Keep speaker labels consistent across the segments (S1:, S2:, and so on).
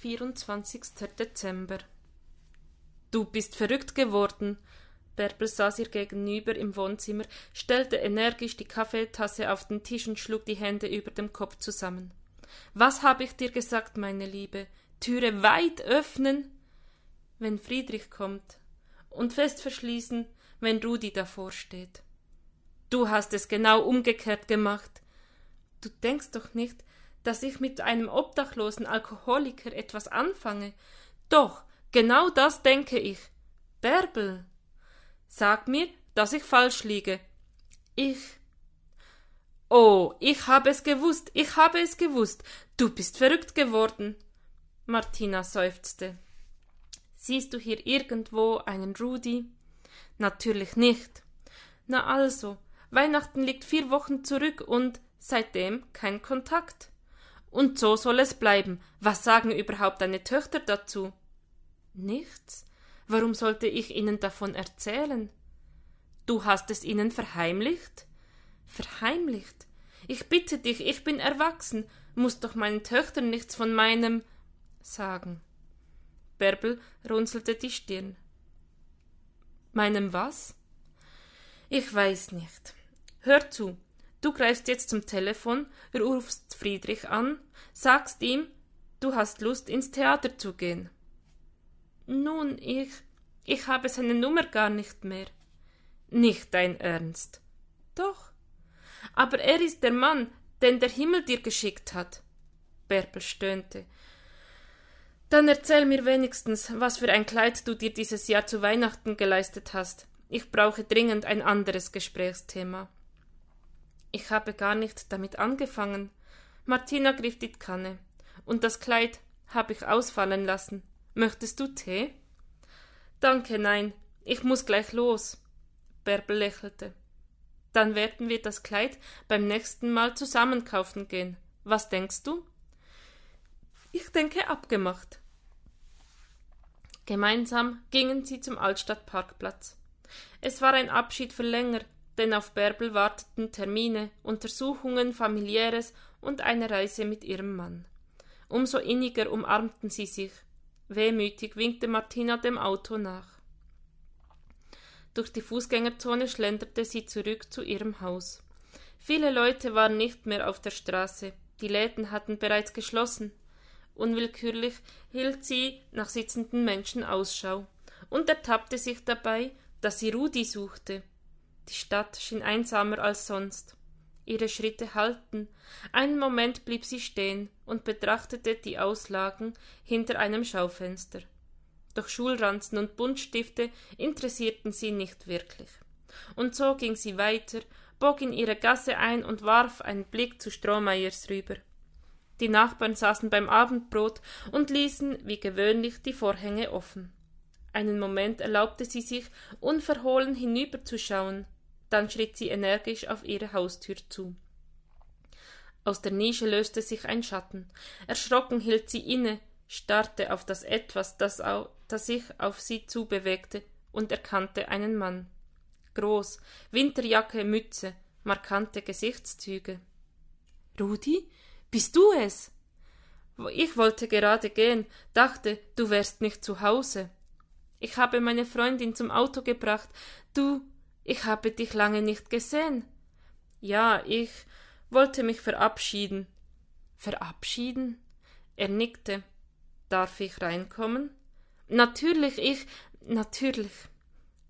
S1: 24. Dezember. Du bist verrückt geworden. Bärbel saß ihr gegenüber im Wohnzimmer, stellte energisch die Kaffeetasse auf den Tisch und schlug die Hände über dem Kopf zusammen. Was habe ich dir gesagt, meine Liebe? Türe weit öffnen, wenn Friedrich kommt, und fest verschließen, wenn Rudi davor steht. Du hast es genau umgekehrt gemacht. Du denkst doch nicht, dass ich mit einem obdachlosen Alkoholiker etwas anfange. Doch, genau das denke ich. Bärbel, sag mir, dass ich falsch liege. Ich. Oh, ich habe es gewusst, ich habe es gewusst. Du bist verrückt geworden. Martina seufzte. Siehst du hier irgendwo einen Rudi? Natürlich nicht. Na also, Weihnachten liegt vier Wochen zurück und seitdem kein Kontakt. Und so soll es bleiben. Was sagen überhaupt deine Töchter dazu? Nichts. Warum sollte ich ihnen davon erzählen? Du hast es ihnen verheimlicht? Verheimlicht? Ich bitte dich, ich bin erwachsen, muss doch meinen Töchtern nichts von meinem sagen. Bärbel runzelte die Stirn. Meinem was? Ich weiß nicht. Hör zu, Du greifst jetzt zum Telefon, rufst Friedrich an, sagst ihm, du hast Lust ins Theater zu gehen. Nun, ich. Ich habe seine Nummer gar nicht mehr. Nicht dein Ernst. Doch. Aber er ist der Mann, den der Himmel dir geschickt hat. Bärbel stöhnte. Dann erzähl mir wenigstens, was für ein Kleid du dir dieses Jahr zu Weihnachten geleistet hast. Ich brauche dringend ein anderes Gesprächsthema. Ich habe gar nicht damit angefangen. Martina griff die Kanne. Und das Kleid habe ich ausfallen lassen. Möchtest du Tee? Danke, nein. Ich muss gleich los. Bärbel lächelte. Dann werden wir das Kleid beim nächsten Mal zusammen kaufen gehen. Was denkst du? Ich denke abgemacht. Gemeinsam gingen sie zum Altstadtparkplatz. Es war ein Abschied für länger, denn auf Bärbel warteten Termine, Untersuchungen, familiäres und eine Reise mit ihrem Mann. Umso inniger umarmten sie sich. Wehmütig winkte Martina dem Auto nach. Durch die Fußgängerzone schlenderte sie zurück zu ihrem Haus. Viele Leute waren nicht mehr auf der Straße, die Läden hatten bereits geschlossen. Unwillkürlich hielt sie nach sitzenden Menschen Ausschau und ertappte sich dabei, dass sie Rudi suchte, die Stadt schien einsamer als sonst. Ihre Schritte hallten. Einen Moment blieb sie stehen und betrachtete die Auslagen hinter einem Schaufenster. Doch Schulranzen und Buntstifte interessierten sie nicht wirklich. Und so ging sie weiter, bog in ihre Gasse ein und warf einen Blick zu Strohmeiers rüber. Die Nachbarn saßen beim Abendbrot und ließen wie gewöhnlich die Vorhänge offen. Einen Moment erlaubte sie sich, unverhohlen hinüberzuschauen, dann schritt sie energisch auf ihre Haustür zu. Aus der Nische löste sich ein Schatten. Erschrocken hielt sie inne, starrte auf das Etwas, das, au das sich auf sie zubewegte, und erkannte einen Mann. Groß, Winterjacke, Mütze, markante Gesichtszüge. Rudi, bist du es? Ich wollte gerade gehen, dachte, du wärst nicht zu Hause. Ich habe meine Freundin zum Auto gebracht. Du, ich habe dich lange nicht gesehen. Ja, ich wollte mich verabschieden. Verabschieden? Er nickte. Darf ich reinkommen? Natürlich, ich. Natürlich.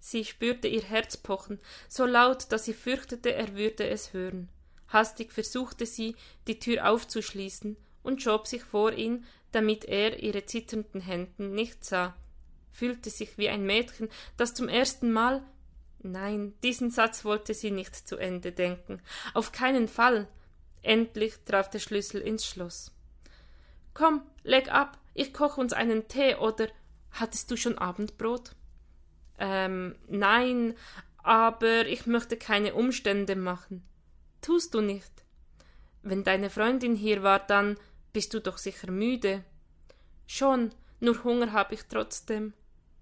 S1: Sie spürte ihr Herz pochen, so laut, dass sie fürchtete, er würde es hören. Hastig versuchte sie, die Tür aufzuschließen und schob sich vor ihn, damit er ihre zitternden Händen nicht sah, fühlte sich wie ein Mädchen, das zum ersten Mal Nein, diesen Satz wollte sie nicht zu Ende denken. Auf keinen Fall. Endlich traf der Schlüssel ins Schloss. Komm, leg ab, ich koche uns einen Tee oder hattest du schon Abendbrot? Ähm, nein, aber ich möchte keine Umstände machen. Tust du nicht. Wenn deine Freundin hier war, dann bist du doch sicher müde. Schon, nur Hunger habe ich trotzdem.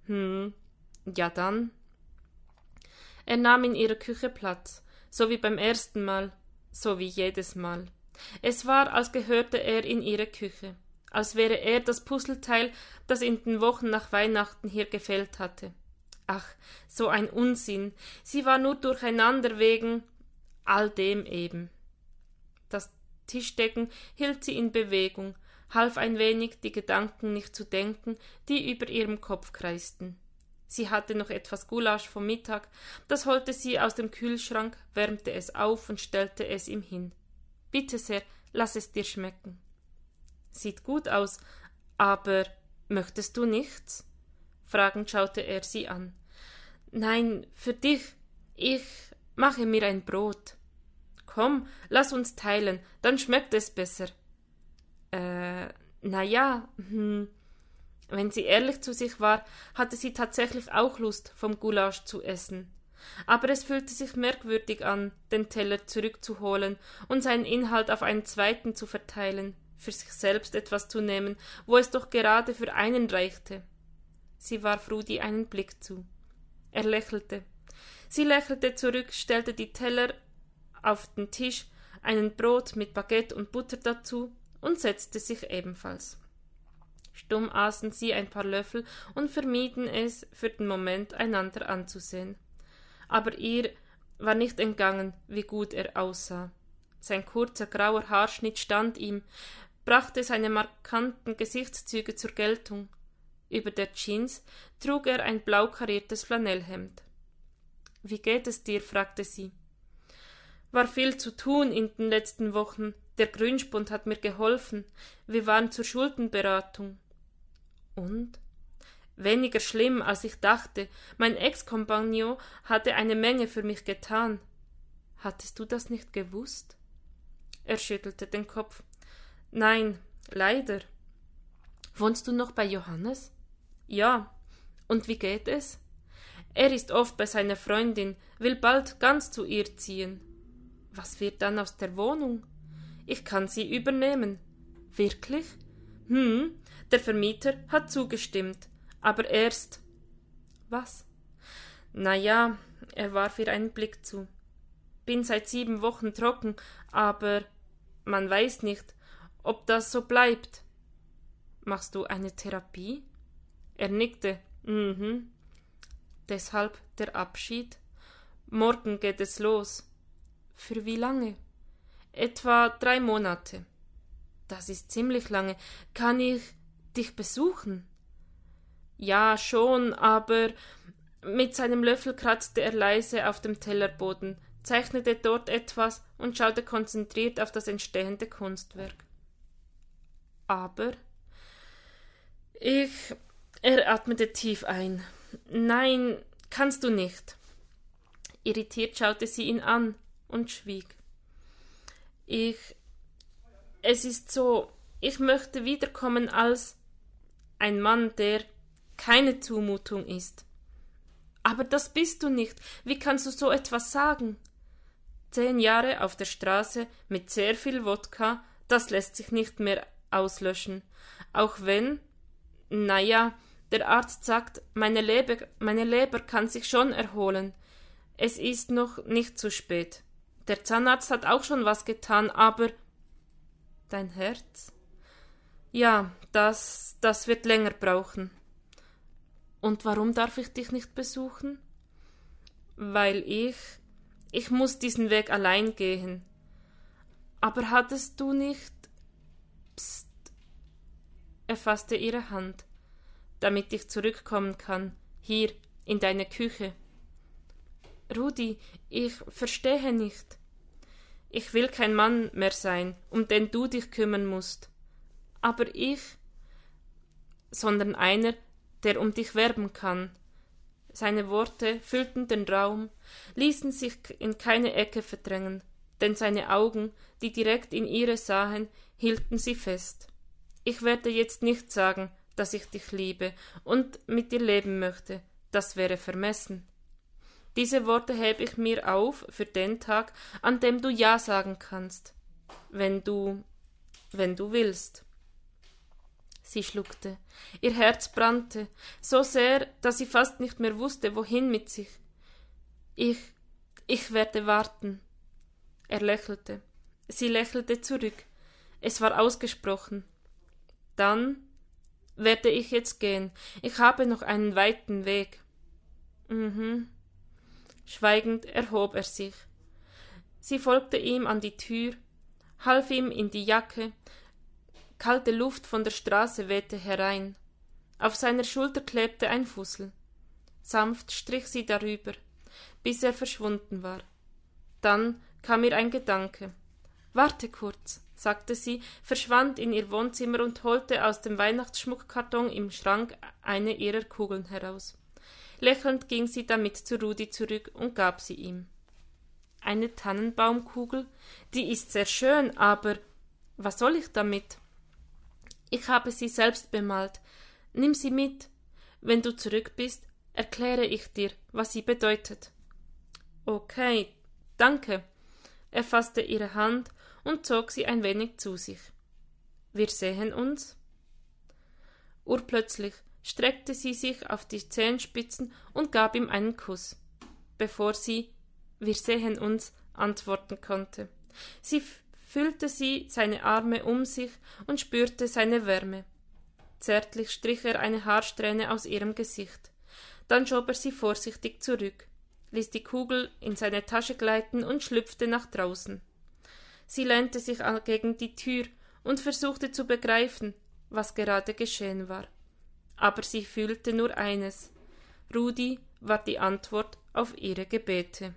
S1: Hm, ja dann. Er nahm in ihrer Küche Platz, so wie beim ersten Mal, so wie jedes Mal. Es war, als gehörte er in ihre Küche. als wäre er das Puzzleteil, das in den Wochen nach Weihnachten hier gefällt hatte. Ach, so ein Unsinn. Sie war nur durcheinander wegen all dem eben. Das Tischdecken hielt sie in Bewegung, half ein wenig, die Gedanken nicht zu denken, die über ihrem Kopf kreisten. Sie hatte noch etwas Gulasch vom Mittag, das holte sie aus dem Kühlschrank, wärmte es auf und stellte es ihm hin. Bitte sehr, lass es dir schmecken. Sieht gut aus, aber möchtest du nichts? Fragend schaute er sie an. Nein, für dich. Ich mache mir ein Brot. Komm, lass uns teilen, dann schmeckt es besser. Äh, na ja, hm. Wenn sie ehrlich zu sich war, hatte sie tatsächlich auch Lust, vom Gulasch zu essen. Aber es fühlte sich merkwürdig an, den Teller zurückzuholen und seinen Inhalt auf einen zweiten zu verteilen, für sich selbst etwas zu nehmen, wo es doch gerade für einen reichte. Sie warf Rudi einen Blick zu. Er lächelte. Sie lächelte zurück, stellte die Teller auf den Tisch, einen Brot mit Baguette und Butter dazu und setzte sich ebenfalls. Stumm aßen sie ein paar Löffel und vermieden es, für den Moment einander anzusehen. Aber ihr war nicht entgangen, wie gut er aussah. Sein kurzer grauer Haarschnitt stand ihm, brachte seine markanten Gesichtszüge zur Geltung. Über der Jeans trug er ein blau kariertes Flanellhemd. Wie geht es dir? fragte sie. War viel zu tun in den letzten Wochen. Der Grünspund hat mir geholfen. Wir waren zur Schuldenberatung. Und? Weniger schlimm, als ich dachte. Mein Ex-Kompagnon hatte eine Menge für mich getan. Hattest du das nicht gewusst? Er schüttelte den Kopf. Nein, leider. Wohnst du noch bei Johannes? Ja. Und wie geht es? Er ist oft bei seiner Freundin, will bald ganz zu ihr ziehen. Was wird dann aus der Wohnung? Ich kann sie übernehmen. Wirklich? Hm, der Vermieter hat zugestimmt, aber erst. Was? Na ja, er warf ihr einen Blick zu. Bin seit sieben Wochen trocken, aber man weiß nicht, ob das so bleibt. Machst du eine Therapie? Er nickte. Mhm. Deshalb der Abschied. Morgen geht es los. Für wie lange? Etwa drei Monate. Das ist ziemlich lange. Kann ich dich besuchen? Ja, schon, aber mit seinem Löffel kratzte er leise auf dem Tellerboden, zeichnete dort etwas und schaute konzentriert auf das entstehende Kunstwerk. Aber ich er atmete tief ein. Nein, kannst du nicht. Irritiert schaute sie ihn an und schwieg. Ich es ist so, ich möchte wiederkommen als ein Mann, der keine Zumutung ist. Aber das bist du nicht. Wie kannst du so etwas sagen? Zehn Jahre auf der Straße mit sehr viel Wodka, das lässt sich nicht mehr auslöschen. Auch wenn, na ja, der Arzt sagt, meine Leber, meine Leber kann sich schon erholen. Es ist noch nicht zu spät. Der Zahnarzt hat auch schon was getan, aber dein Herz? Ja, das, das wird länger brauchen. Und warum darf ich dich nicht besuchen? Weil ich, ich muss diesen Weg allein gehen. Aber hattest du nicht. Psst. Er fasste ihre Hand, damit ich zurückkommen kann, hier in deine Küche. Rudi, ich verstehe nicht. Ich will kein Mann mehr sein, um den du dich kümmern musst aber ich, sondern einer, der um dich werben kann. Seine Worte füllten den Raum, ließen sich in keine Ecke verdrängen, denn seine Augen, die direkt in ihre sahen, hielten sie fest. Ich werde jetzt nicht sagen, dass ich dich liebe und mit dir leben möchte, das wäre vermessen. Diese Worte heb ich mir auf für den Tag, an dem du Ja sagen kannst, wenn du, wenn du willst. Sie schluckte. Ihr Herz brannte, so sehr, dass sie fast nicht mehr wusste, wohin mit sich. Ich, ich werde warten. Er lächelte. Sie lächelte zurück. Es war ausgesprochen. Dann werde ich jetzt gehen. Ich habe noch einen weiten Weg. Mhm. Schweigend erhob er sich. Sie folgte ihm an die Tür, half ihm in die Jacke, kalte Luft von der Straße wehte herein. Auf seiner Schulter klebte ein Fussel. Sanft strich sie darüber, bis er verschwunden war. Dann kam ihr ein Gedanke. Warte kurz, sagte sie, verschwand in ihr Wohnzimmer und holte aus dem Weihnachtsschmuckkarton im Schrank eine ihrer Kugeln heraus. Lächelnd ging sie damit zu Rudi zurück und gab sie ihm. Eine Tannenbaumkugel? Die ist sehr schön, aber was soll ich damit? Ich habe sie selbst bemalt. Nimm sie mit. Wenn du zurück bist, erkläre ich dir, was sie bedeutet. Okay, danke. Er fasste ihre Hand und zog sie ein wenig zu sich. Wir sehen uns? Urplötzlich streckte sie sich auf die Zehenspitzen und gab ihm einen Kuss, bevor sie Wir sehen uns antworten konnte. Sie fühlte sie seine Arme um sich und spürte seine Wärme. Zärtlich strich er eine Haarsträhne aus ihrem Gesicht. Dann schob er sie vorsichtig zurück, ließ die Kugel in seine Tasche gleiten und schlüpfte nach draußen. Sie lehnte sich gegen die Tür und versuchte zu begreifen, was gerade geschehen war. Aber sie fühlte nur eines Rudi war die Antwort auf ihre Gebete.